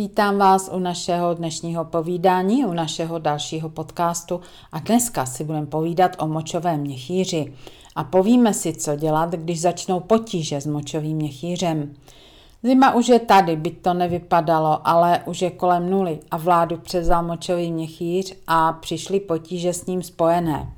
Vítám vás u našeho dnešního povídání, u našeho dalšího podcastu a dneska si budeme povídat o močovém měchýři a povíme si, co dělat, když začnou potíže s močovým měchýřem. Zima už je tady, byť to nevypadalo, ale už je kolem nuly a vládu převzal močový měchýř a přišly potíže s ním spojené.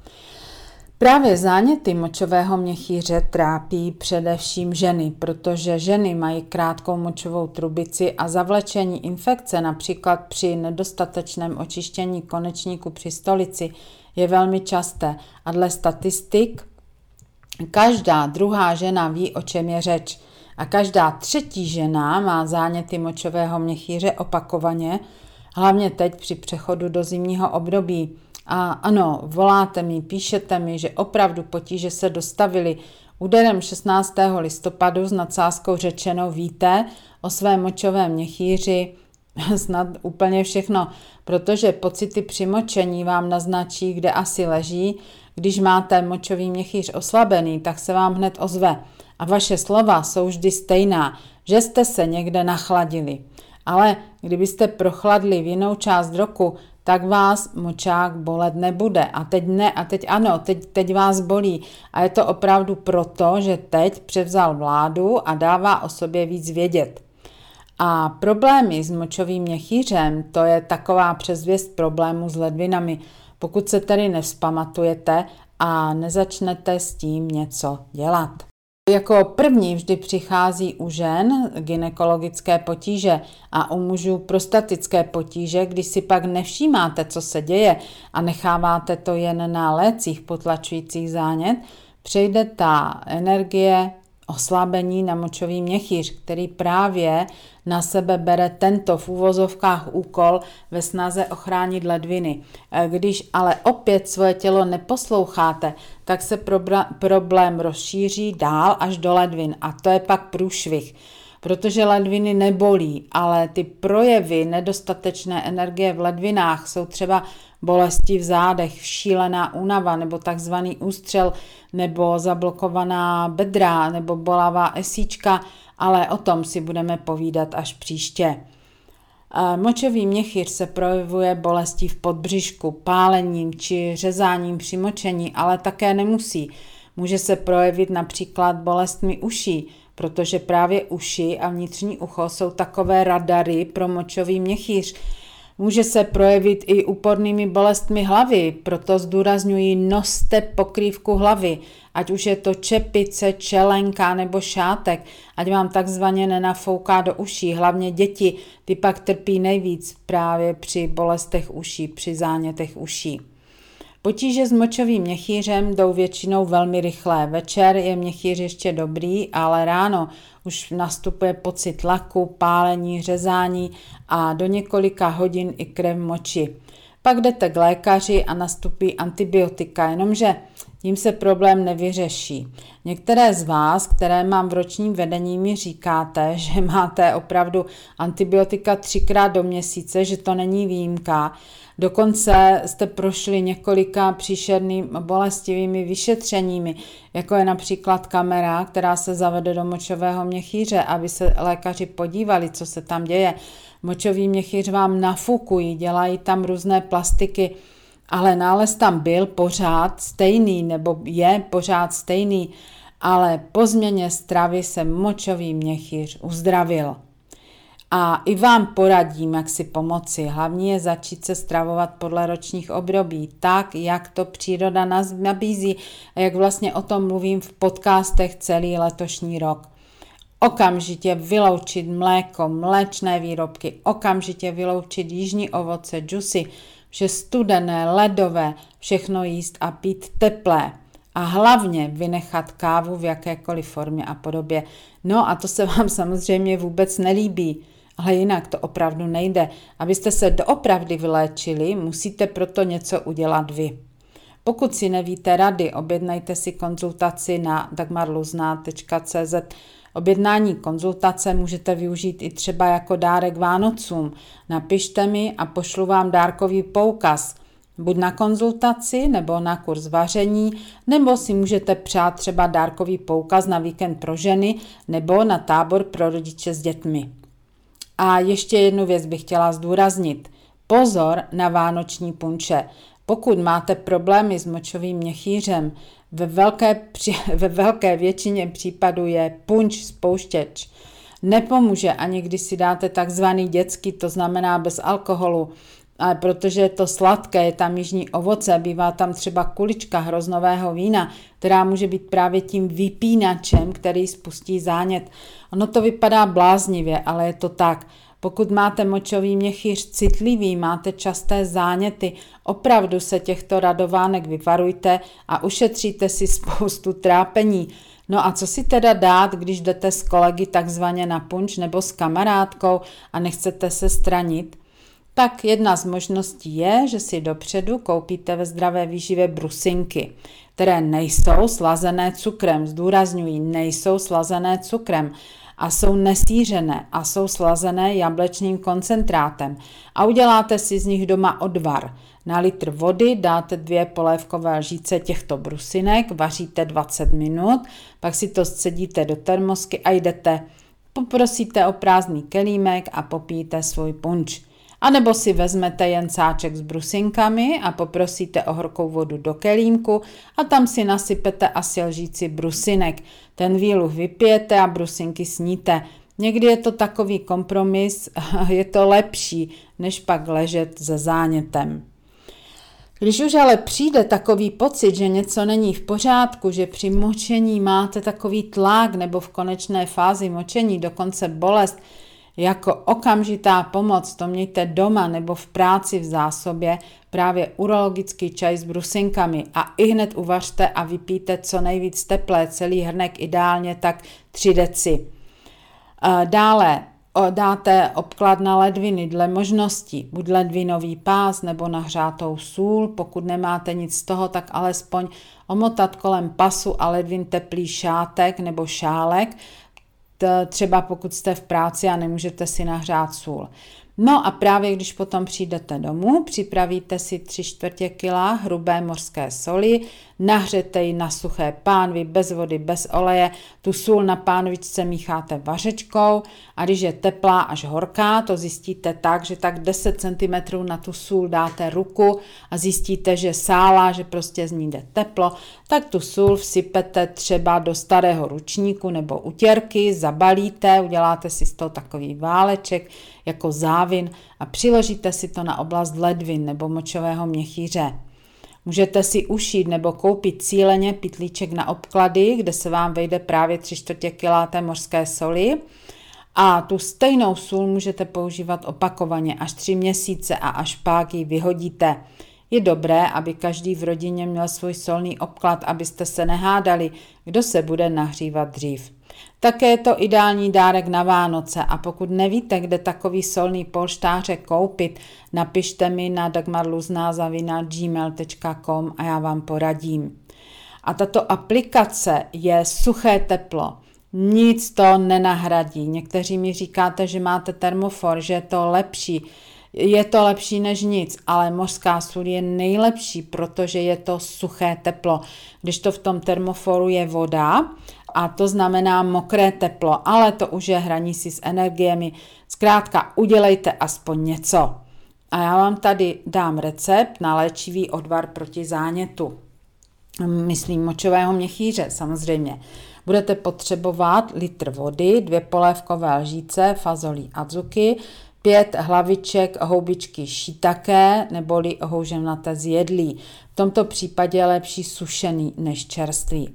Právě záněty močového měchýře trápí především ženy, protože ženy mají krátkou močovou trubici a zavlečení infekce například při nedostatečném očištění konečníku při stolici je velmi časté a dle statistik každá druhá žena ví, o čem je řeč a každá třetí žena má záněty močového měchýře opakovaně, hlavně teď při přechodu do zimního období. A ano, voláte mi, píšete mi, že opravdu potíže se dostavily. Úderem 16. listopadu s nadsázkou řečeno víte o své močovém měchýři snad úplně všechno, protože pocity při močení vám naznačí, kde asi leží. Když máte močový měchýř oslabený, tak se vám hned ozve. A vaše slova jsou vždy stejná, že jste se někde nachladili. Ale kdybyste prochladli v jinou část roku, tak vás močák bolet nebude. A teď ne, a teď ano, teď, teď vás bolí. A je to opravdu proto, že teď převzal vládu a dává o sobě víc vědět. A problémy s močovým měchýřem, to je taková přezvěst problému s ledvinami. Pokud se tedy nevzpamatujete a nezačnete s tím něco dělat. Jako první vždy přichází u žen gynekologické potíže a u mužů prostatické potíže, když si pak nevšímáte, co se děje a necháváte to jen na lécích potlačujících zánět, přejde ta energie oslabení na močový měchýř, který právě na sebe bere tento v úvozovkách úkol ve snaze ochránit ledviny. E, když ale opět svoje tělo neposloucháte, tak se problém rozšíří dál až do ledvin a to je pak průšvih protože ledviny nebolí, ale ty projevy nedostatečné energie v ledvinách jsou třeba bolesti v zádech, šílená únava nebo takzvaný ústřel nebo zablokovaná bedra nebo bolavá esíčka, ale o tom si budeme povídat až příště. Močový měchýř se projevuje bolestí v podbřišku, pálením či řezáním při močení, ale také nemusí. Může se projevit například bolestmi uší, protože právě uši a vnitřní ucho jsou takové radary pro močový měchýř. Může se projevit i úpornými bolestmi hlavy, proto zdůrazňuji noste pokrývku hlavy, ať už je to čepice, čelenka nebo šátek, ať vám takzvaně nenafouká do uší. Hlavně děti, ty pak trpí nejvíc právě při bolestech uší, při zánětech uší. Potíže s močovým měchýřem jdou většinou velmi rychle. Večer je měchýř ještě dobrý, ale ráno už nastupuje pocit tlaku, pálení, řezání a do několika hodin i krev moči. Pak jdete k lékaři a nastupí antibiotika, jenomže tím se problém nevyřeší. Některé z vás, které mám v ročním vedení, mi říkáte, že máte opravdu antibiotika třikrát do měsíce, že to není výjimka. Dokonce jste prošli několika příšernými bolestivými vyšetřeními, jako je například kamera, která se zavede do močového měchýře, aby se lékaři podívali, co se tam děje. Močový měchýř vám nafukují, dělají tam různé plastiky, ale nález tam byl pořád stejný, nebo je pořád stejný, ale po změně stravy se močový měchýř uzdravil. A i vám poradím, jak si pomoci. Hlavně je začít se stravovat podle ročních období, tak, jak to příroda nás nabízí a jak vlastně o tom mluvím v podcastech celý letošní rok. Okamžitě vyloučit mléko, mléčné výrobky, okamžitě vyloučit jižní ovoce, džusy, vše studené, ledové, všechno jíst a pít teplé. A hlavně vynechat kávu v jakékoliv formě a podobě. No a to se vám samozřejmě vůbec nelíbí ale jinak to opravdu nejde. Abyste se doopravdy vyléčili, musíte proto něco udělat vy. Pokud si nevíte rady, objednejte si konzultaci na dagmarluzna.cz. Objednání konzultace můžete využít i třeba jako dárek Vánocům. Napište mi a pošlu vám dárkový poukaz. Buď na konzultaci, nebo na kurz vaření, nebo si můžete přát třeba dárkový poukaz na víkend pro ženy, nebo na tábor pro rodiče s dětmi. A ještě jednu věc bych chtěla zdůraznit. Pozor na vánoční punče. Pokud máte problémy s močovým měchýřem, ve velké, ve velké většině případů je punč spouštěč. Nepomůže ani když si dáte takzvaný dětský, to znamená bez alkoholu, ale protože je to sladké, je tam jižní ovoce, bývá tam třeba kulička hroznového vína, která může být právě tím vypínačem, který spustí zánět. Ono to vypadá bláznivě, ale je to tak. Pokud máte močový měchýř citlivý, máte časté záněty, opravdu se těchto radovánek vyvarujte a ušetříte si spoustu trápení. No a co si teda dát, když jdete s kolegy takzvaně na punč nebo s kamarádkou a nechcete se stranit? Tak jedna z možností je, že si dopředu koupíte ve zdravé výživě brusinky, které nejsou slazené cukrem, zdůrazňují, nejsou slazené cukrem a jsou nesířené a jsou slazené jablečným koncentrátem a uděláte si z nich doma odvar. Na litr vody dáte dvě polévkové lžíce těchto brusinek, vaříte 20 minut, pak si to scedíte do termosky a jdete. Poprosíte o prázdný kelímek a popijte svůj punč. A nebo si vezmete jen sáček s brusinkami a poprosíte o horkou vodu do kelímku a tam si nasypete asi lžíci brusinek. Ten výluh vypijete a brusinky sníte. Někdy je to takový kompromis, je to lepší, než pak ležet se zánětem. Když už ale přijde takový pocit, že něco není v pořádku, že při močení máte takový tlak nebo v konečné fázi močení dokonce bolest, jako okamžitá pomoc to mějte doma nebo v práci v zásobě právě urologický čaj s brusinkami. A i hned uvařte a vypijte co nejvíc teplé, celý hrnek ideálně tak 3 deci. Dále dáte obklad na ledviny dle možností, buď ledvinový pás nebo nahřátou sůl, pokud nemáte nic z toho, tak alespoň omotat kolem pasu a ledvin teplý šátek nebo šálek, třeba pokud jste v práci a nemůžete si nahřát sůl. No a právě když potom přijdete domů, připravíte si tři čtvrtě kila hrubé mořské soli, nahřete ji na suché pánvi, bez vody, bez oleje, tu sůl na pánvičce mícháte vařečkou a když je teplá až horká, to zjistíte tak, že tak 10 cm na tu sůl dáte ruku a zjistíte, že sála, že prostě z ní jde teplo, tak tu sůl vsypete třeba do starého ručníku nebo utěrky, zabalíte, uděláte si z toho takový váleček jako závin a přiložíte si to na oblast ledvin nebo močového měchýře. Můžete si ušít nebo koupit cíleně pitlíček na obklady, kde se vám vejde právě 3 čtvrtě kila té mořské soli. A tu stejnou sůl můžete používat opakovaně až 3 měsíce a až pak ji vyhodíte. Je dobré, aby každý v rodině měl svůj solný obklad, abyste se nehádali, kdo se bude nahřívat dřív. Také je to ideální dárek na Vánoce a pokud nevíte, kde takový solný polštářek koupit, napište mi na dagmarluzna.gmail.com a já vám poradím. A tato aplikace je suché teplo. Nic to nenahradí. Někteří mi říkáte, že máte termofor, že je to lepší. Je to lepší než nic, ale mořská sůl je nejlepší, protože je to suché teplo. Když to v tom termoforu je voda, a to znamená mokré teplo, ale to už je hraní si s energiemi. Zkrátka, udělejte aspoň něco. A já vám tady dám recept na léčivý odvar proti zánětu. Myslím močového měchýře samozřejmě. Budete potřebovat litr vody, dvě polévkové lžíce fazolí adzuki, pět hlaviček houbičky šitaké neboli houževnaté zjedlí. V tomto případě je lepší sušený než čerstvý.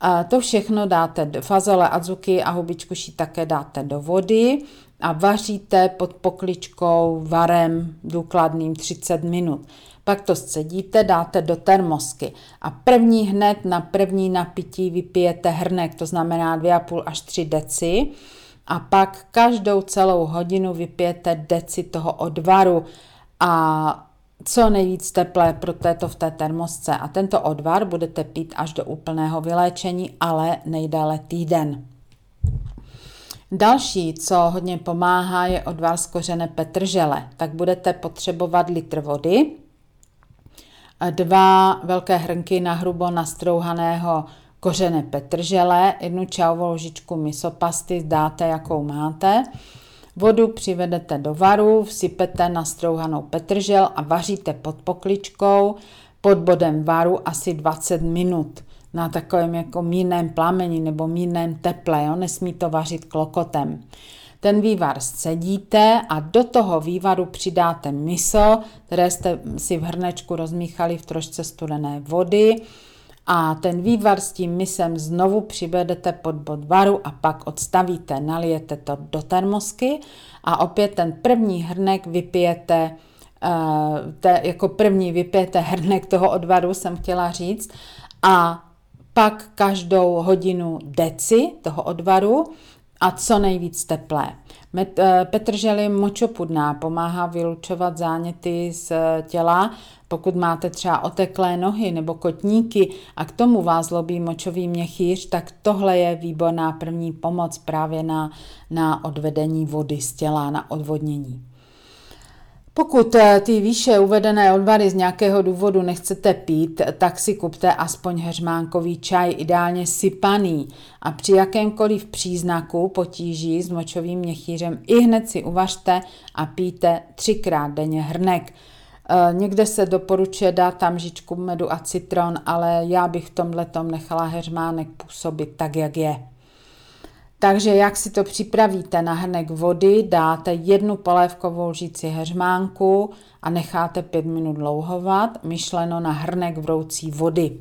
A to všechno dáte do fazole azuki a hubičku také dáte do vody a vaříte pod pokličkou varem důkladným 30 minut. Pak to scedíte, dáte do termosky a první hned na první napití vypijete hrnek, to znamená 2,5 až 3 deci a pak každou celou hodinu vypijete deci toho odvaru a co nejvíc teplé pro této v té termosce. A tento odvar budete pít až do úplného vyléčení, ale nejdále týden. Další, co hodně pomáhá, je odvar z kořene petržele. Tak budete potřebovat litr vody, dva velké hrnky na hrubo nastrouhaného kořene petržele, jednu čajovou ložičku misopasty, dáte, jakou máte. Vodu přivedete do varu, vsypete nastrouhanou petržel a vaříte pod pokličkou pod bodem varu asi 20 minut na takovém jako mírném plameni nebo mírném teple, jo? nesmí to vařit klokotem. Ten vývar scedíte a do toho vývaru přidáte miso, které jste si v hrnečku rozmíchali v trošce studené vody a ten vývar s tím misem znovu přivedete pod bod varu a pak odstavíte, nalijete to do termosky a opět ten první hrnek vypijete uh, te, jako první vypijete hrnek toho odvaru, jsem chtěla říct, a pak každou hodinu deci toho odvaru a co nejvíc teplé. Eh, petržel močopudná, pomáhá vylučovat záněty z těla, pokud máte třeba oteklé nohy nebo kotníky a k tomu vás lobí močový měchýř, tak tohle je výborná první pomoc právě na, na odvedení vody z těla, na odvodnění. Pokud eh, ty výše uvedené odvary z nějakého důvodu nechcete pít, tak si kupte aspoň heřmánkový čaj, ideálně sypaný a při jakémkoliv příznaku potíží s močovým měchýřem i hned si uvařte a pijte třikrát denně hrnek. Eh, někde se doporučuje dát tam žičku medu a citron, ale já bych v tomhle nechala heřmánek působit tak, jak je. Takže jak si to připravíte na hrnek vody, dáte jednu polévkovou lžíci heřmánku a necháte pět minut louhovat, myšleno na hrnek vroucí vody.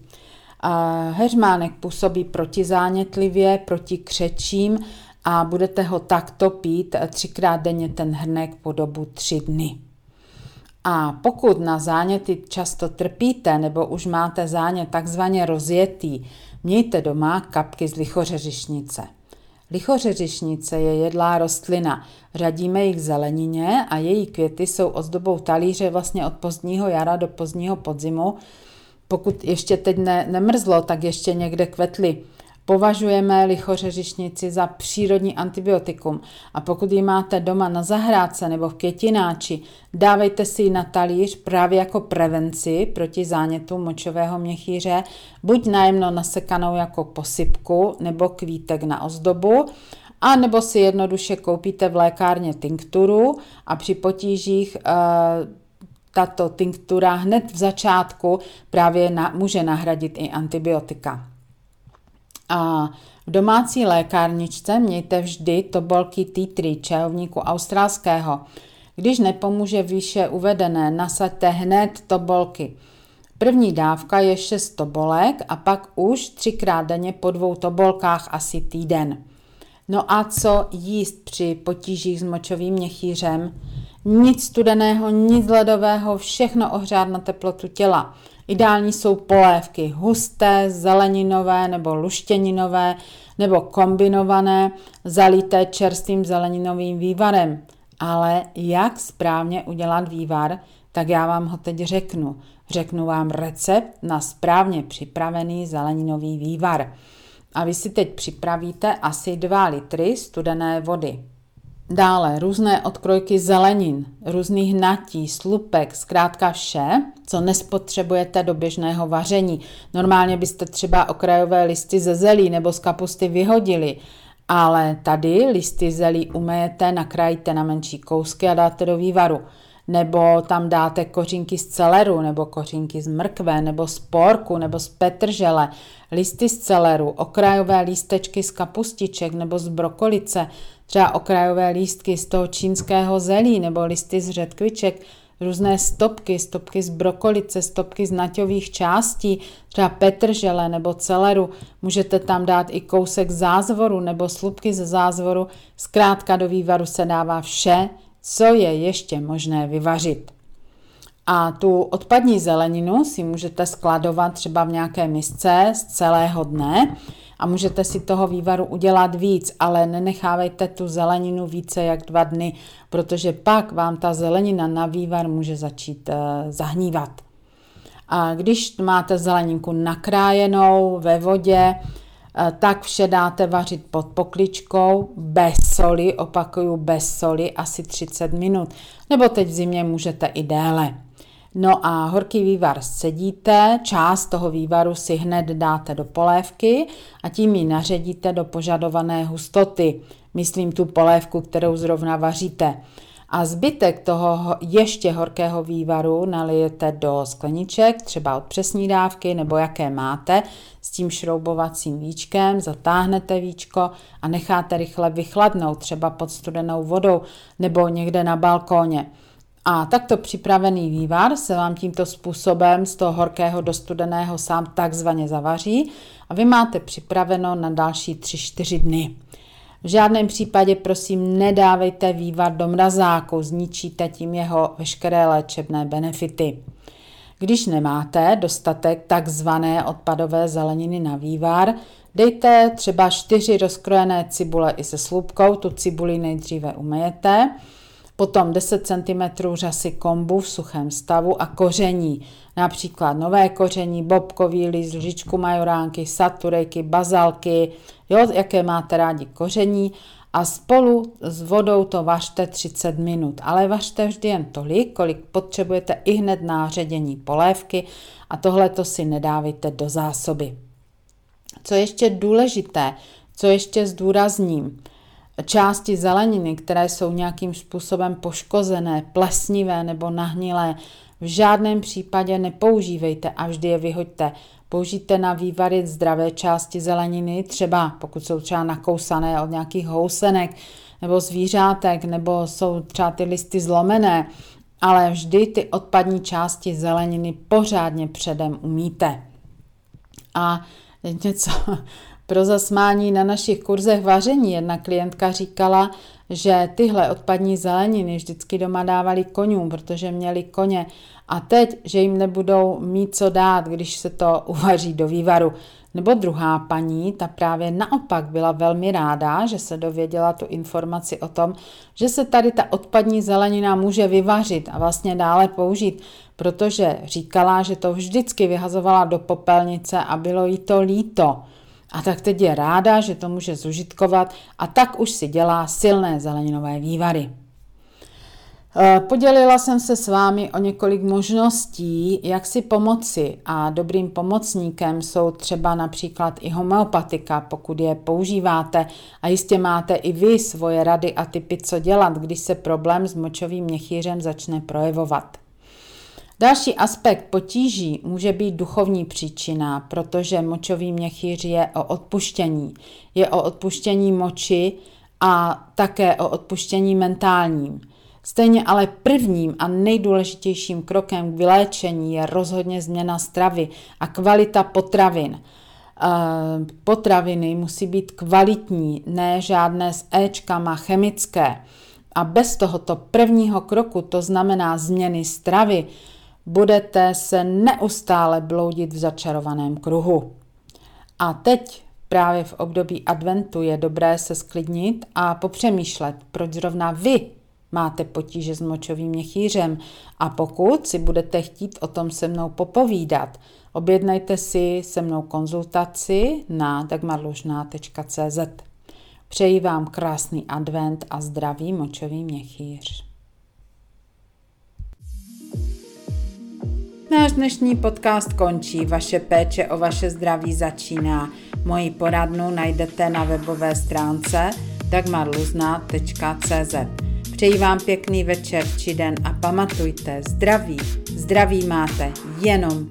Heřmánek působí protizánětlivě, proti křečím a budete ho takto pít třikrát denně ten hrnek po dobu tři dny. A pokud na záněty často trpíte nebo už máte zánět takzvaně rozjetý, mějte doma kapky z lichořeřišnice. Lichořeřišnice je jedlá rostlina. Řadíme ji k zelenině a její květy jsou ozdobou talíře vlastně od pozdního jara do pozdního podzimu. Pokud ještě teď ne, nemrzlo, tak ještě někde kvetly. Považujeme lichořeřišnici za přírodní antibiotikum a pokud ji máte doma na zahrádce nebo v květináči, dávejte si ji na talíř právě jako prevenci proti zánětu močového měchýře, buď nájemno nasekanou jako posypku nebo kvítek na ozdobu, a nebo si jednoduše koupíte v lékárně tinkturu a při potížích e, tato tinktura hned v začátku právě na, může nahradit i antibiotika. A v domácí lékárničce mějte vždy tobolky tea tree čajovníku australského. Když nepomůže výše uvedené, nasaďte hned tobolky. První dávka je 6 tobolek a pak už třikrát denně po dvou tobolkách asi týden. No a co jíst při potížích s močovým měchýřem? Nic studeného, nic ledového, všechno ohřát na teplotu těla. Ideální jsou polévky husté, zeleninové nebo luštěninové nebo kombinované, zalité čerstvým zeleninovým vývarem. Ale jak správně udělat vývar, tak já vám ho teď řeknu. Řeknu vám recept na správně připravený zeleninový vývar. A vy si teď připravíte asi 2 litry studené vody. Dále různé odkrojky zelenin, různých natí, slupek, zkrátka vše, co nespotřebujete do běžného vaření. Normálně byste třeba okrajové listy ze zelí nebo z kapusty vyhodili, ale tady listy zelí umejete, nakrájíte na menší kousky a dáte do vývaru. Nebo tam dáte kořínky z celeru, nebo kořínky z mrkve, nebo z porku, nebo z petržele, listy z celeru, okrajové lístečky z kapustiček nebo z brokolice, třeba okrajové lístky z toho čínského zelí nebo listy z řetkviček, různé stopky, stopky z brokolice, stopky z naťových částí, třeba petržele nebo celeru. Můžete tam dát i kousek zázvoru nebo slupky ze zázvoru. Zkrátka do vývaru se dává vše, co je ještě možné vyvařit. A tu odpadní zeleninu si můžete skladovat třeba v nějaké misce z celého dne a můžete si toho vývaru udělat víc, ale nenechávejte tu zeleninu více jak dva dny, protože pak vám ta zelenina na vývar může začít uh, zahnívat. A když máte zeleninku nakrájenou ve vodě, tak vše dáte vařit pod pokličkou, bez soli, opakuju bez soli, asi 30 minut, nebo teď v zimě můžete i déle. No a horký vývar sedíte, část toho vývaru si hned dáte do polévky a tím ji naředíte do požadované hustoty. Myslím tu polévku, kterou zrovna vaříte. A zbytek toho ještě horkého vývaru nalijete do skleniček, třeba od přesní dávky nebo jaké máte, s tím šroubovacím víčkem, zatáhnete víčko a necháte rychle vychladnout, třeba pod studenou vodou nebo někde na balkóně. A takto připravený vývar se vám tímto způsobem z toho horkého do studeného sám takzvaně zavaří a vy máte připraveno na další 3-4 dny. V žádném případě prosím nedávejte vývar do mrazáku, zničíte tím jeho veškeré léčebné benefity. Když nemáte dostatek takzvané odpadové zeleniny na vývar, dejte třeba 4 rozkrojené cibule i se slupkou, tu cibuli nejdříve umejete, potom 10 cm řasy kombu v suchém stavu a koření, například nové koření, bobkový list, lžičku majoránky, saturejky, bazalky, jo, jaké máte rádi koření. A spolu s vodou to vařte 30 minut, ale vařte vždy jen tolik, kolik potřebujete i hned na ředění polévky. A tohle to si nedávejte do zásoby. Co ještě důležité, co ještě zdůrazním, části zeleniny, které jsou nějakým způsobem poškozené, plesnivé nebo nahnilé, v žádném případě nepoužívejte a vždy je vyhoďte. Použijte na vývary zdravé části zeleniny, třeba pokud jsou třeba nakousané od nějakých housenek nebo zvířátek, nebo jsou třeba ty listy zlomené, ale vždy ty odpadní části zeleniny pořádně předem umíte. A něco, pro zasmání na našich kurzech vaření jedna klientka říkala, že tyhle odpadní zeleniny vždycky doma dávali konům, protože měli koně a teď, že jim nebudou mít co dát, když se to uvaří do vývaru. Nebo druhá paní, ta právě naopak byla velmi ráda, že se dověděla tu informaci o tom, že se tady ta odpadní zelenina může vyvařit a vlastně dále použít, protože říkala, že to vždycky vyhazovala do popelnice a bylo jí to líto. A tak teď je ráda, že to může zužitkovat a tak už si dělá silné zeleninové vývary. Eh, podělila jsem se s vámi o několik možností, jak si pomoci a dobrým pomocníkem jsou třeba například i homeopatika, pokud je používáte a jistě máte i vy svoje rady a typy, co dělat, když se problém s močovým měchýřem začne projevovat. Další aspekt potíží může být duchovní příčina, protože močový měchýř je o odpuštění. Je o odpuštění moči a také o odpuštění mentálním. Stejně ale prvním a nejdůležitějším krokem k vyléčení je rozhodně změna stravy a kvalita potravin. Eh, potraviny musí být kvalitní, ne žádné s éčkama chemické. A bez tohoto prvního kroku, to znamená změny stravy, budete se neustále bloudit v začarovaném kruhu. A teď právě v období adventu je dobré se sklidnit a popřemýšlet, proč zrovna vy máte potíže s močovým měchýřem a pokud si budete chtít o tom se mnou popovídat, objednejte si se mnou konzultaci na dagmarlužná.cz. Přeji vám krásný advent a zdravý močový měchýř. Náš dnešní podcast končí, vaše péče o vaše zdraví začíná. Moji poradnu najdete na webové stránce dagmarluzna.cz. Přeji vám pěkný večer či den a pamatujte, zdraví, zdraví máte jenom